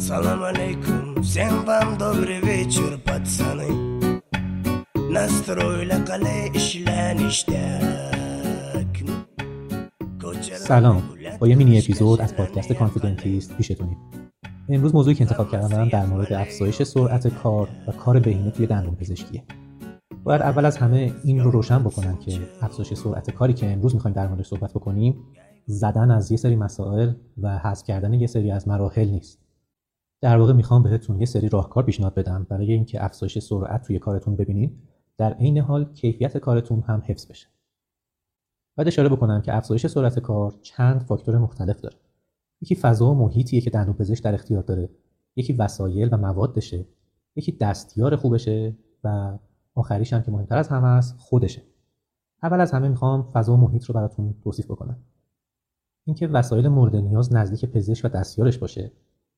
Салам алейкум, всем вам добрый вечер, пацаны Настрой لقله işleniştek سلام با یه مینی اپیزود از پادکست کانفیدنتیست پیشتونیم امروز موضوعی که انتخاب کردم در مورد افزایش سرعت کار و کار بهینه توی دندون پزشکیه باید اول از همه این رو روشن بکنم که افزایش سرعت کاری که امروز میخوایم در موردش صحبت بکنیم زدن از یه سری مسائل و حذف کردن یه سری از مراحل نیست در واقع می‌خوام بهتون یه سری راهکار پیشنهاد بدم برای اینکه افزایش سرعت توی کارتون ببینید. در عین حال کیفیت کارتون هم حفظ بشه. باید اشاره بکنم که افزایش سرعت کار چند فاکتور مختلف داره. یکی فضا و محیطیه که دندون پزشک در اختیار داره. یکی وسایل و موادشه. یکی دستیار خوبشه و آخریش هم که مهمتر از همه است خودشه. اول از همه می‌خوام فضا و محیط رو براتون توصیف بکنم. اینکه وسایل مورد نیاز نزدیک پزشک و دستیارش باشه.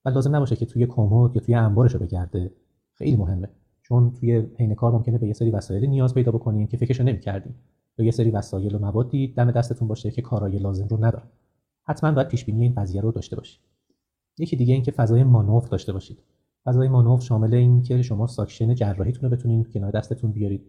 و لازم نباشه که توی کمد یا توی انبارش رو بگرده. خیلی مهمه. چون توی حین کار ممکنه به یه سری وسایل نیاز پیدا بکنیم که فکرش نمی‌کردیم یا یه سری وسایل و موادی دم دستتون باشه که کارای لازم رو نداره حتما باید پیش بینی این قضیه رو داشته باشید. یکی دیگه اینکه فضای مانور داشته باشید. فضای مانور شامل این که شما ساکشن جراحیتون رو بتونید کنار دستتون بیارید.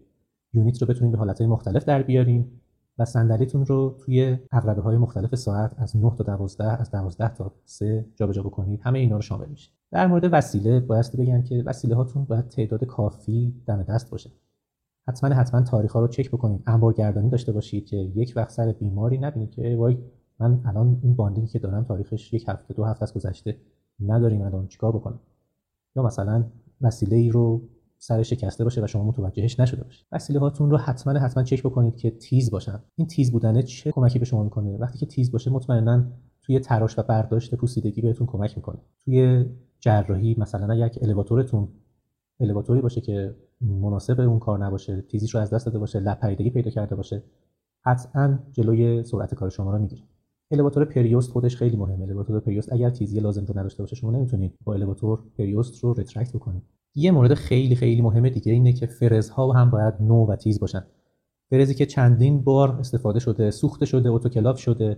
یونیت رو بتونید به حالتهای مختلف در بیارین. و صندلیتون رو توی عقربه های مختلف ساعت از 9 تا 12 از 12 تا 3 جابجا بکنید. همه اینا رو شامل میشه. در مورد وسیله باید بگم که وسیله هاتون باید تعداد کافی دم دست باشه. حتما حتما تاریخ ها رو چک بکنید. انبارگردانی داشته باشید که یک وقت سر بیماری نبینید که وای من الان این باندینگی که دارم تاریخش یک هفته دو هفته از گذشته نداریم الان چیکار بکنم؟ یا مثلا وسیله ای رو سر شکسته باشه و شما متوجهش نشده باشید. وسیله هاتون رو حتما حتما چک بکنید که تیز باشن. این تیز بودنه چه کمکی به شما می‌کنه؟ وقتی که تیز باشه مطمئنا توی تراش و برداشت پوسیدگی بهتون کمک می‌کنه. توی جراحی مثلا یک elevator تون elevator ی باشه که مناسب اون کار نباشه تیزیش رو از دست داده باشه لب‌پریدگی پیدا کرده باشه حتما جلوی سرعت کار شما رو می‌گیره. elevator پریوست خودش خیلی مهمه. elevator پریوست اگر تیزی لازم رو نداشته باشه شما نمی‌تونید با elevator پریوست رو retract بکنید. یه مورد خیلی خیلی مهم دیگه اینه که فرزها هم باید نو و تیز باشن. فرزی که چندین بار استفاده شده سوخته شده اتوکلاف شده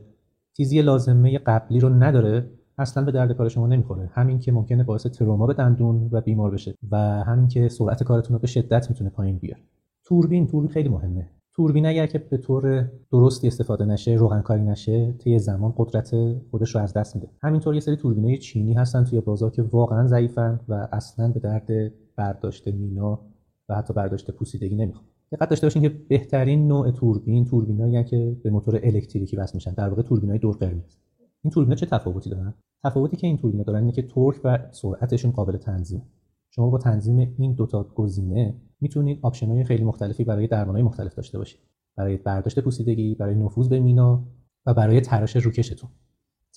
تیزی لازمه قبلی رو نداره اصلا به درد کار شما نمی‌خوره. همین که ممکنه باعث تروما به دندون و بیمار بشه و همین که سرعت کارتون رو به شدت می‌تونه پایین بیاره. توربین توربین خیلی مهمه. توربین اگر که به طور درستی استفاده نشه روغنکاری نشه طی زمان قدرت خودش رو از دست میده. همینطور یه سری توربینای چینی هستن توی بازار که واقعا ضعیفن و اصلا به درد برداشت مینا و حتی برداشت پوسیدگی نمی‌خوان. دقت داشته باشین که بهترین نوع توربین توربینایی که به موتور الکتریکی وصل میشن. در واقع توربینای دور قرمز. این توربینا چه تفاوتی دارن؟ تفاوتی که این توربینا دارن اینه که torque و سرعتشون قابل تنظیمه. شما با تنظیم این دوتا گزینه می‌تونید option خیلی مختلفی برای درمان مختلف داشته باشید. برای برداشت پوسیدگی برای نفوذ به مینا و برای تراش روکشتون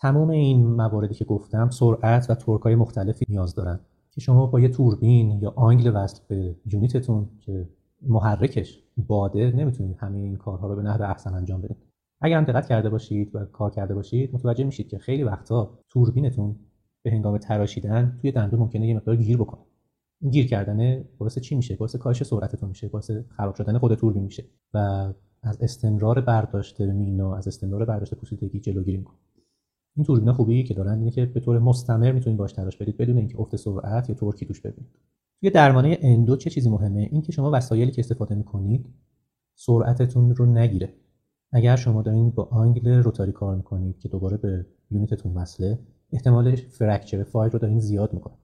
تمام این مواردی که گفتم سرعت و torque های مختلفی نیاز دارن که شما با یه توربین یا angle وصل به یونیتتون که محرکش باده نمی‌تونید همه این کارها رو به نحو احسن انجام بدید. اگر هم دقت کرده باشید و کار کرده باشید متوجه میشید که خیلی وقتا توربینتون به هنگام تراشیدن توی دندون ممکنه یه مقدار گیر بکنه. این گیر کردن باعث چی میشه؟ باعث کاهش سرعتتون میشه باعث خراب شدن خود توربین میشه و از استمرار برداشت مینا از استمرار برداشت پوسیدگی جلوگیری می‌کنه. این توربینا خوبی که دارن اینه که به طور مستمر می‌تونید باش تراش بدید بدون اینکه افت سرعت یا torque ی توش ببینید. توی درمان endo چه چیزی مهمه؟ این که شما وسایلی که استفاده می‌کنید سرعتتون رو نگیره. اگر شما دارین با angle rotary کار می‌کنید که دوباره به یونیتتون وصله احتمال fracture فایل رو دارین زیاد می‌کنه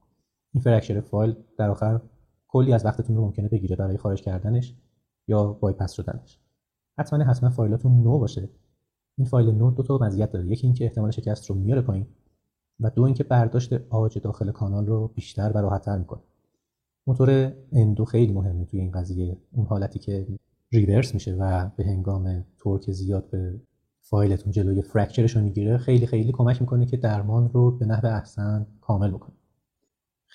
این fracture فایل در آخر کلی از وقتتون رو ممکنه بگیره برای خارج کردنش یا بایپس شدنش. حتما حتما فایلاتون نو باشه. این فایل نو دو تا مزیت داره. یکی اینکه احتمال شکست رو میاره پایین و دو اینکه برداشت آج داخل کانال رو بیشتر و راحتتر می‌کنه. موتور endo خیلی مهمه توی این قضیه. اون حالتی که reverse میشه و به هنگام torque زیاد به فایلتون جلوی fracture ش رو می‌گیره خیلی خیلی کمک می‌کنه که درمان رو به نحو احسن کامل بکنه.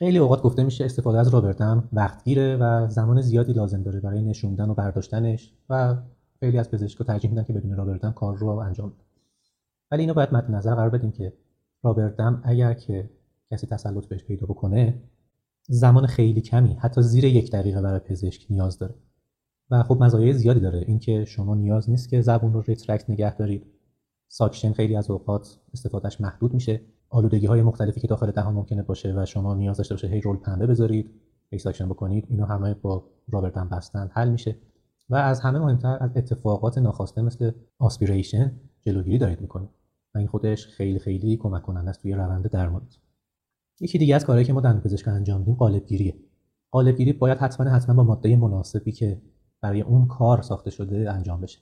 خیلی اوقات گفته میشه استفاده از rubber dam وقت گیره و زمان زیادی لازم داره برای نشوندن و برداشتنش و خیلی از پزشکا ترجیح میدن که بدون rubber dam کار رو انجام بدن ولی اینو باید مد نظر قرار بدیم که rubber dam اگر که کسی تسلط بهش پیدا بکنه زمان خیلی کمی حتی زیر یک دقیقه برای پزشک نیاز داره. و خب مزایای زیادی داره. اینکه شما نیاز نیست که زبون رو retract نگه دارید. suction خیلی از اوقات استفادهش محدود میشه. آلودگی های مختلفی که داخل دهان ممکنه باشه و شما نیاز داشته باشه هی رول پنبه بذارید extraction بکنید اینا همه با rubber بستن حل میشه. و از همه مهمتر از اتفاقات ناخواسته مثل aspiration جلوگیری دارید می‌کنید. و این خودش خیلی خیلی کمک کننده است توی روند درمان یکی دیگه از کارهایی که ما پزشک انجام میدیم قالبگیریه. قالبگیری باید حتما حتما با ماده مناسبی که برای اون کار ساخته شده انجام بشه.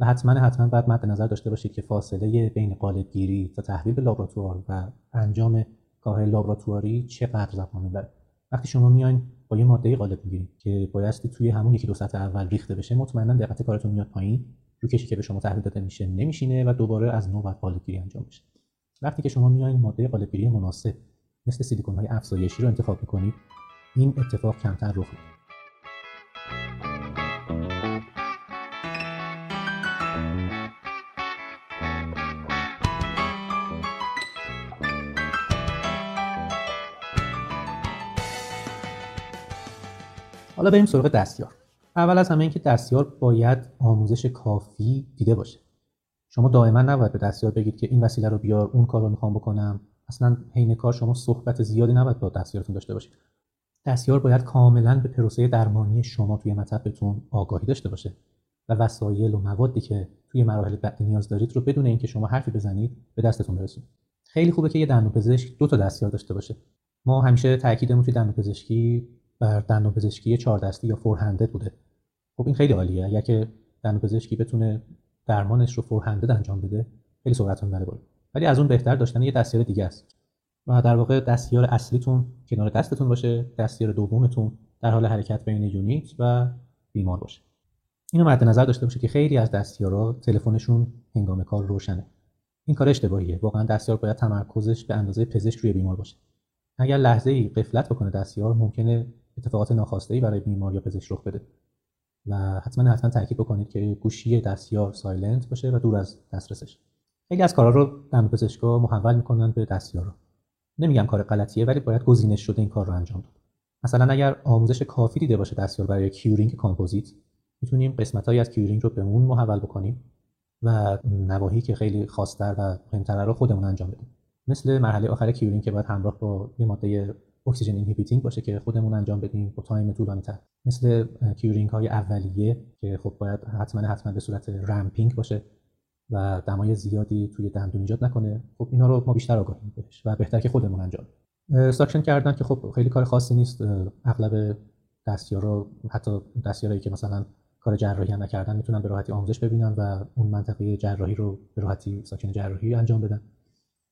و حتما حتما باید مد نظر داشته باشید که فاصله بین قالبگیری تا تحویل به لابراتوار و انجام کارهای لابراتواری چقدر زمان می‌بره. وقتی شما میاین با یه ماده قالب می‌گیرید که بایستی توی همون یکی دو سطح اول ریخته بشه مطمئنا دقت کارتون میاد پایین رو کشی که به شما تحویل داده میشه نمیشینه و دوباره از نو باید قالبگیری انجام بشه وقتی که شما میاین ماده قالبگیری مناسب مثل سیلیکون های افزایشی رو انتخاب می‌کنید این اتفاق کمتر رخ میده. حالا بریم سراغ دستیار. اول از همه اینکه دستیار باید آموزش کافی دیده باشه. شما دائما نباید به دستیار بگید که این وسیله رو بیار اون کار رو می‌خوام بکنم. اصلا حین کار شما صحبت زیادی نباید با دستیارتون داشته باشید. دستیار باید کاملا به پروسه درمانی شما توی مطبتون آگاهی داشته باشه و وسایل و موادی که توی مراحل بعدی نیاز دارید رو بدون اینکه شما حرفی بزنید به دستتون برسونید خیلی خوبه که یه دندونپزشک دو تا دستیار داشته باشه. ما همیشه تاکیدمون توی دندونپزشکی بر دندونپزشکی چهار دستی یا فور بوده. خب این خیلی عالیه. اگر که دندونپزشکی بتونه درمانش رو فور انجام بده خیلی سرعت می‌بره بالا. ولی از اون بهتر داشتن یه دستیار دیگه است. و در واقع دستیار اصلیتون کنار دستتون باشه دستیار دومتون در حال حرکت بین یونیت و بیمار باشه. اینو مد نظر داشته باشه که خیلی از دستیارا تلفنشون هنگام کار روشنه. این کار اشتباهیه. واقعا دستیار باید تمرکزش به اندازه پزشک روی بیمار باشه. اگر لحظه ای غفلت بکنه دستیار ممکنه اتفاقات ناخواسته برای بیمار یا پزشک رخ بده. و حتما حتما تاکید بکنید که گوشی دستیار silent باشه و دور از دسترسش. خیلی از کارا رو دندون پزشکا محول می‌کنن به دستیارا نمیگم کار غلطیه ولی باید گزینش شده این کار رو انجام داد مثلا اگر آموزش کافی دیده باشه دستیار برای curing کامپوزیت می‌تونیم قسمتهایی از curing رو به اون محول بکنیم و نواحی که خیلی خاصتر و مهمتر رو خودمون انجام بدیم. مثل مرحله آخر curing که باید همراه با یه ماده oxygen inhibiting باشه که خودمون انجام بدیم با تایم طولانی تر مثل curing های اولیه که خب باید حتما حتما به صورت ramping باشه و دمای زیادی توی دندون ایجاد نکنه. خب اینا رو ما بیشتر آگاهیم بهش و بهتر که خودمون انجام suction کردن که خب خیلی کار خاصی نیست. اغلب دستیارا حتی دستیارایی که مثلا کار جراحی هم نکردن می‌تونن به راحتی آموزش ببینن و اون منطقه جراحی رو به راحتی ساکن جراحی انجام بدن.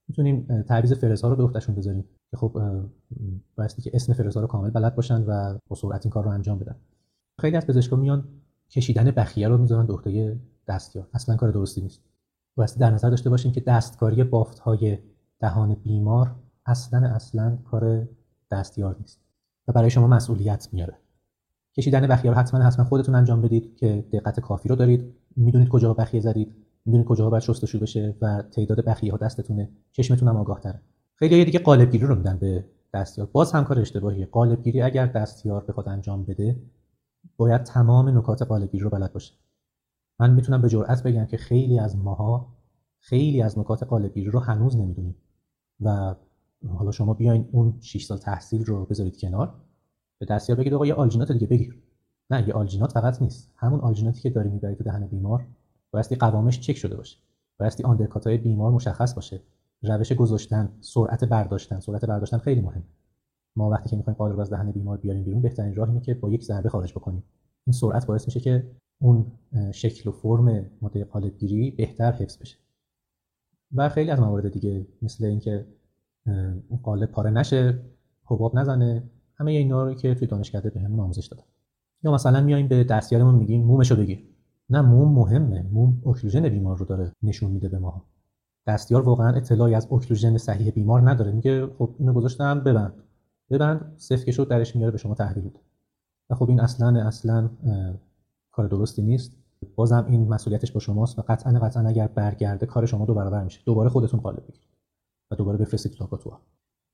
می‌تونیم تعویض فرزها رو به عهدهشون بذاریم. که خب بایستی که اسم فرزها رو کامل بلد باشن و با سرعت این کار رو انجام بدن. خیلی از پزشکا میان کشیدن بخیه رو می‌ذارن به عهده دستیار اصلا کار درستی نیست. بایستی در نظر داشته باشیم که دستکاری بافت های دهان بیمار اصلا اصلا کار دستیار نیست و برای شما مسئولیت میاره. کشیدن بخیه رو حتما حتما خودتون انجام بدید که دقت کافی رو دارید. می‌دونید کجا بخیه زدید. می‌دونید کجا باید شستشو بشه و تعداد بخیه ها دستتونه. چشمتون هم آگاه تره خیلی دیگه قالبگیری رو میدن به دستیار. باز هم کار اشتباهیه. قالبگیری اگر دستیار بخواد انجام بده باید تمام نکات قالبگیری رو بلد باشه. من می‌تونم به جرئت بگم که خیلی از ماها خیلی از نکات قالبگیری رو هنوز نمی‌دونیم. و حالا شما بیاین اون 6 سال تحصیل رو بذارید کنار. به دستیار بگید آقا یه آلژینات دیگه بگیر. نه یه آلژینات فقط نیست. همون آلژیناتی که داری می‌بری تو دهن بیمار بایستی قوامش چک شده باشه. بایستی آندرکات های بیمار مشخص باشه. روش گذاشتن سرعت برداشتن سرعت برداشتن خیلی مهم ما وقتی که می‌خوایم قالب از دهن بیمار بیاریم بیرون بهترین راه اینه که با یک ضربه خارج بکنیم. این سرعت باعث میشه که اون شکل و فرم ماده قالبگیری بهتر حفظ بشه. و خیلی از موارد دیگه مثل اینکه اون قالب پاره نشه حباب نزنه همه اینا رو که توی دانشکده بهمون آموزش دادن. یا مثلا میایم به دستیارمون میگیم مومشو بگیر. نه موم مهمه. موم اکسیژن بیمار رو داره نشون میده به ما دستیار واقعا اطلاعی از اکسیژن صحیح بیمار نداره. میگه خب اینو گذاشتم ببند. ببند صفر که شد درش میاره به شما تحویل بده و خب این اصلا اصلا کار درستی نیست. بازم این مسئولیتش با شماست و قطعا قطعا اگر برگرده کار شما دو برابر میشه. دوباره خودتون قالب بگیرید و دوباره بفرستید تو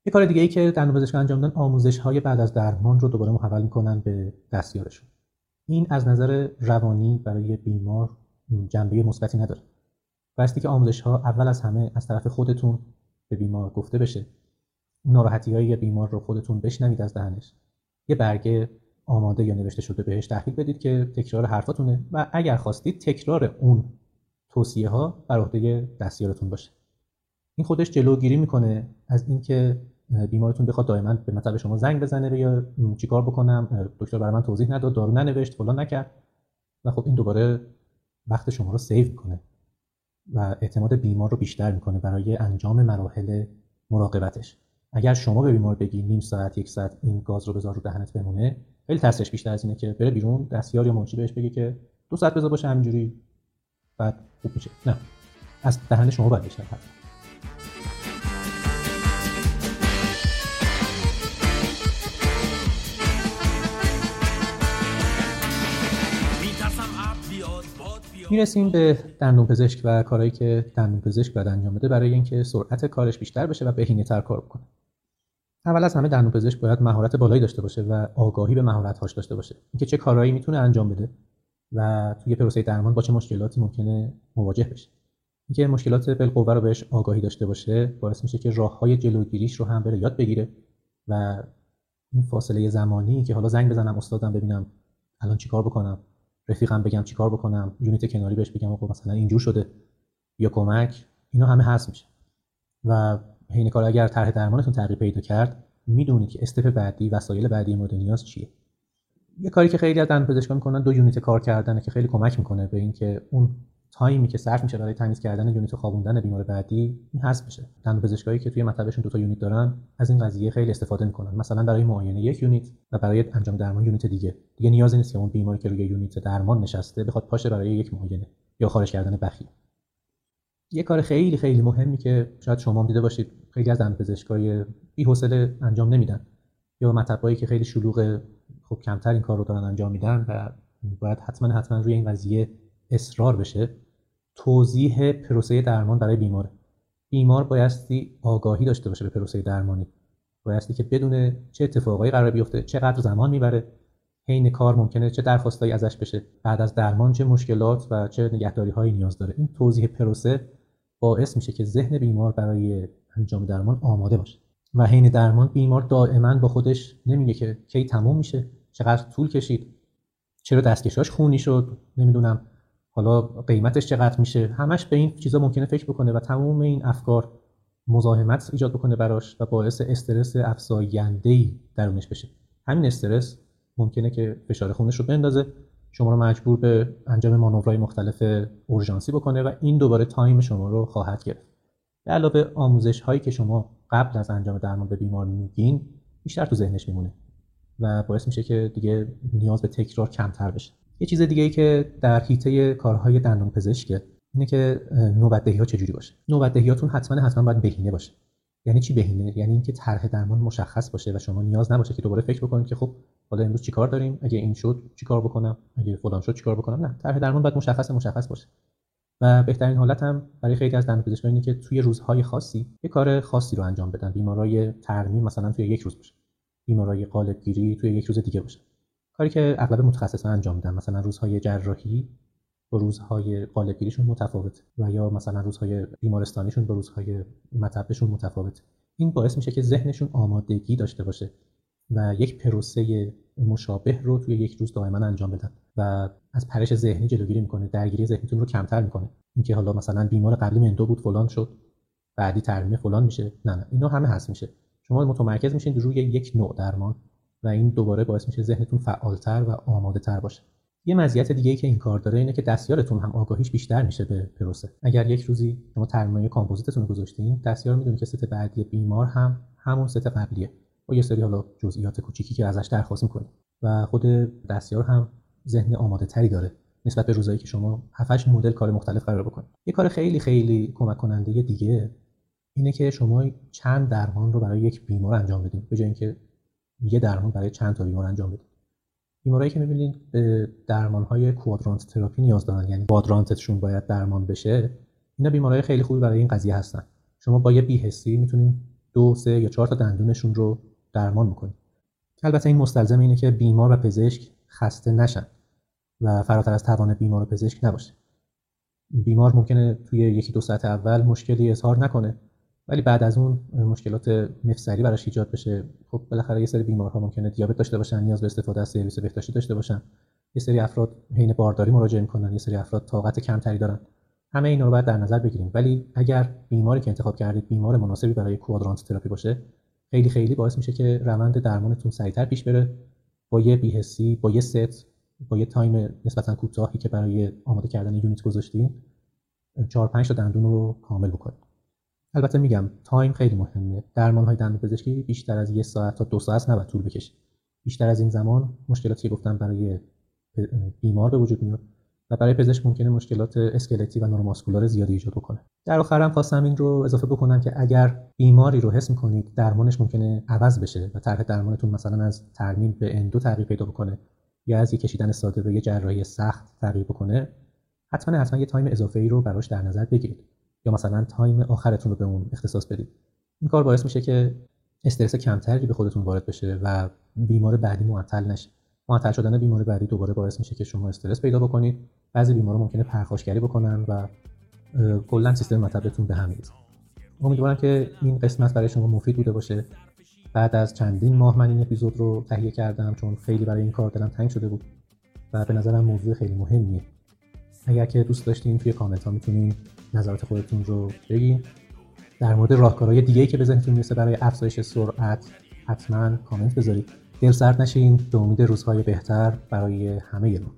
یه کار دیگه ای که دندون انجام دادن آموزش های بعد از درمان رو دوباره محول می‌کنن به دستیارشون. این از نظر روانی برای بیمار جنبه مثبتی نداره. بایستی که آموزش ها اول از همه از طرف خودتون به بیمار گفته بشه. ناراحتی های بیمار رو خودتون بشنوید از دهنش. یه برگه آماده یا نوشته شده بهش تحویل بدید که تکرار حرفاتونه و اگر خواستید تکرار اون توصیه ها بر عهده دستیارتون باشه. این خودش جلوگیری می‌کنه از اینکه بیمارتون بخواد دائما به مطلب شما زنگ بزنه یا چیکار بکنم؟ دکتر برای من توضیح نداد دارو ننوشت فلان نکرد. و خب این دوباره وقت شما رو سیو می‌کنه. و اعتماد بیمار رو بیشتر می‌کنه برای انجام مراحل مراقبتش. اگر شما به بیمار بگی نیم ساعت یک ساعت این گاز رو بذار رو دهنت بمونه خیلی تاثیرش بیشتر از اینه که بره بیرون دستیار یا منشی بهش بگه که دو ساعت بذار باشه همینجوری بعد خوب میشه. نه. از دهن شما باید بشنوه می‌رسیم به دندون پزشک و کارهایی که دندون پزشک باید انجام بده برای اینکه سرعت کارش بیشتر بشه و بهینه تر کار بکنه. اول از همه دندون پزشک باید مهارت بالایی داشته باشه و آگاهی به مهارت هاش داشته باشه. اینکه چه کارهایی می‌تونه انجام بده و توی پروسه درمان با چه مشکلاتی ممکنه مواجه بشه. اینکه مشکلات بالقوه رو بهش آگاهی داشته باشه باعث میشه که راه های جلوگیریش رو هم بره یاد بگیره و این فاصله زمانی که حالا زنگ بزنم استادم ببینم الان چیکار بکنم رفیقم بگم چیکار بکنم یونیت کناری بهش بگم آقا مثلا اینجور شده. یا کمک اینا همه هست میشه. و حین کار اگر طرح درمانتون تغییر پیدا کرد می‌دونید که step بعدی وسایل بعدی مورد نیاز چیه. یه کاری که خیلی از دندون می‌کنن دو یونیت کار کردنه که خیلی کمک می‌کنه به اینکه اون تایمی که صرف میشه برای تمیز کردن یونیت و خوابوندن بیمار بعدی این حذف بشه. دندون پزشکایی که توی مطبشون دو تا یونیت دارن از این قضیه خیلی استفاده می‌کنن. مثلا برای معاینه یک یونیت و برای انجام درمان یونیت دیگه. دیگه نیازی نیست که اون بیماری که روی یونیت درمان نشسته بخواد پاشه برای یک معاینه یا خارج کردن بخیه یه کار خیلی خیلی مهمی که شاید شما هم دیده باشید خیلی از دندون پزشکای بی حوصله انجام نمیدن. یا مطبایی که خیلی شلوغ خب کمتر این کار رو دارن انجام میدن و باید حتما حتما روی این قضیه اصرار بشه توضیح پروسه درمان برای بیماره بیمار بایستی آگاهی داشته باشه به پروسه درمانی. بایستی که بدونه چه اتفاقایی قرار بیفته چقدر زمان می‌بره حین کار ممکنه چه درخواستایی ازش بشه بعد از درمان چه مشکلات و چه نگهداری هایی نیاز داره. این توضیح پروسه باعث میشه که ذهن بیمار برای انجام درمان آماده باشه. و حین درمان بیمار دائما با خودش نمیگه که کی تموم میشه چقدر طول کشید چرا دستکشاش خونی شد نمی‌دونم. حالا قیمتش چقدر میشه؟ همش به این چیزا ممکنه فکر بکنه و تمام این افکار مزاحمت ایجاد بکنه براش و باعث استرس افزاینده‌ای درونش بشه. همین استرس ممکنه که فشار خونش رو بندازه. شما رو مجبور به انجام مانورهای مختلف اورژانسی بکنه و این دوباره تایم شما رو خواهد گرفت. به علاوه آموزش هایی که شما قبل از انجام درمان به بیمار میگین بیشتر تو ذهنش میمونه و باعث میشه که دیگه نیاز به تکرار کمتر بشه. یه چیز دیگه ای که در حیطه کارهای دندان پزشکه اینه که نوبت ها چجوری باشه؟ نوبت هاتون حتما حتما باید بهینه باشه. یعنی چی بهینه؟ یعنی اینکه طرح درمان مشخص باشه و شما نیاز نباشه که دوباره فکر بکنید که خب حالا امروز چیکار داریم؟ اگه این شد چیکار بکنم؟ اگه فلان شد چیکار بکنم؟ نه. طرح درمان باید مشخص مشخص باشه. و بهترین حالت هم برای خیلی از دندانپزشکان اینه که توی روزهای خاصی یه کار خاصی رو انجام بدن. بیمارای ترمیم مثلا توی یک روز باشه. بیمارای قالبگیری توی یک روز دیگه باشه. کاری که اغلب متخصصان انجام میدن مثلا روزهای جراحی با روزهای قالبگیریشون متفاوت و یا مثلا روزهای بیمارستانیشون با روزهای مطبشون متفاوت. این باعث میشه که ذهنشون آمادگی داشته باشه و یک پروسه مشابه رو توی یک روز دائما انجام بدن و از پرش ذهنی جلوگیری می‌کنه درگیری ذهنیتون رو کمتر می‌کنه. اینکه حالا مثلا بیمار قبلیم endo بود فلان شد بعدی ترمیم فلان میشه. نه نه اینا همه هست میشه. شما متمرکز میشین روی یک نوع درمان. و این دوباره باعث میشه ذهنتون فعالتر و آماده تر باشه. یه مزیت دیگه ای که این کار داره اینه که دستیارتون هم آگاهیش بیشتر میشه به پروسه. اگر یک روزی شما ترمیم کامپوزیتتون رو گذاشتین دستیار می‌دونه که ست بعدی بیمار هم همون ست قبلیه. با یه سری حالا جزئیات کوچیکی که ازش درخواست می‌کنه و خود دستیار هم ذهن آماده تری داره نسبت به روزایی که شما 7 مدل کار مختلف قرار بکنید یه کار خیلی خیلی کمک کننده دیگه اینه که شما چند درمان رو برای یک بیمار انجام بدید به جای اینکه یه درمان برای چند تا بیمار انجام بدید بیمارایی که می‌بینید به درمان های کوادرانت تراپی نیاز دارن. یعنی کوادرانتشون باید درمان بشه اینا بیمارای خیلی خوبی برای این قضیه هستن. شما با یه بیهسی می‌تونید دو سه یا چهار تا دندونشون رو درمان می‌کنید البته این مستلزم اینه که بیمار و پزشک خسته نشن و فراتر از توان بیمار و پزشک نباشه. بیمار ممکنه توی یکی دو ساعت اول مشکلی اظهار نکنه. ولی بعد از اون مشکلات مفصلی براش ایجاد بشه. خب بالاخره یه سری بیمارها ممکنه دیابت داشته باشن نیاز به استفاده از سرویس بهداشتی داشته باشن. یه سری افراد حین بارداری مراجعه می‌کنن یه سری افراد طاقت کمتری دارن. همه اینا رو باید در نظر بگیریم. ولی اگر بیماری که انتخاب کردید بیمار مناسبی برای quadrant therapy باشه خیلی خیلی باعث میشه که روند درمانتون سریعتر پیش بره. با یه بی‌حسی با یه ست با یه تایم نسبتا کوتاهی که برای آماده کردن یونیت گذاشتیم 4 5 تا دندون رو کامل بکنیم البته میگم تایم خیلی مهمه درمان های دندون پزشکی بیشتر از یه ساعت تا دو ساعت نباید طول بکشه. بیشتر از این زمان مشکلاتی گفتم برای بیمار به وجود میاد و برای پزشک ممکنه مشکلات اسکلتی و neuromuscular زیادی ایجاد بکنه. در آخرم خواستم این رو اضافه بکنم که اگر بیماری رو حس می‌کنید درمانش ممکنه عوض بشه و طرح درمانتون مثلا از ترمیم به endo تغییر پیدا بکنه یا از یک کشیدن ساده به یه جراحی سخت تغییر بکنه حتما حتما یه تایم اضافه ای رو براش در نظر بگیرید. یا مثلا تایم آخرتون رو به اون اختصاص بدید. این کار باعث میشه که استرس کمتری به خودتون وارد بشه و بیمار بعدی معطل نشه. معطل شدن بیمار بعدی دوباره باعث میشه که شما استرس پیدا بکنید. بعضی بیمارا ممکنه پرخاشگری بکنن و کلا سیستم مطبتون به هم میریزه. امیدوارم که این قسمت برای شما مفید بوده باشه. بعد از چندین ماه من این اپیزود رو تهیه کردم چون خیلی برای این کار دلم تنگ شده بود و به نظرم موضوع خیلی مهمیه. اگر که دوست داشتین توی کامنت ها می‌تونین نظرات خودتون رو بگین در مورد راهکارهای دیگه که به ذهنتون می‌رسه برای افزایش سرعت حتما کامنت بذارید. دل سرد نشین. به امید روزهای بهتر برای همه ما.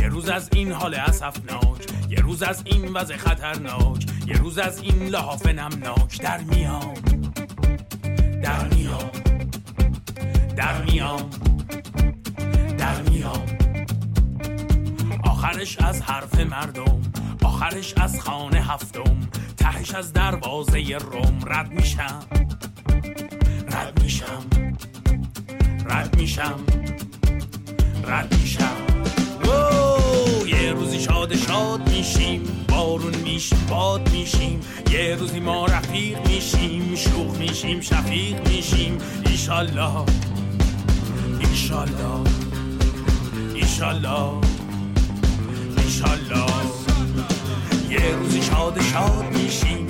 یه روز از این حال اسفناک یه روز از این وضع خطرناک یه روز از این لحاف نمناک. در میام در میام در میام آخرش از حرف مردم آخرش از خانه هفتم تهش از دروازه روم. رد میشم رد میشم رد میشم رد میشم. یه روزی شاد شاد میشیم بارون میشیم باد میشیم. یه روزی ما رفیق میشیم شوخ میشیم شفیق میشیم. ایشالله ایشالله ایشالله. ایشالله یه روزی شاد شاد میشیم.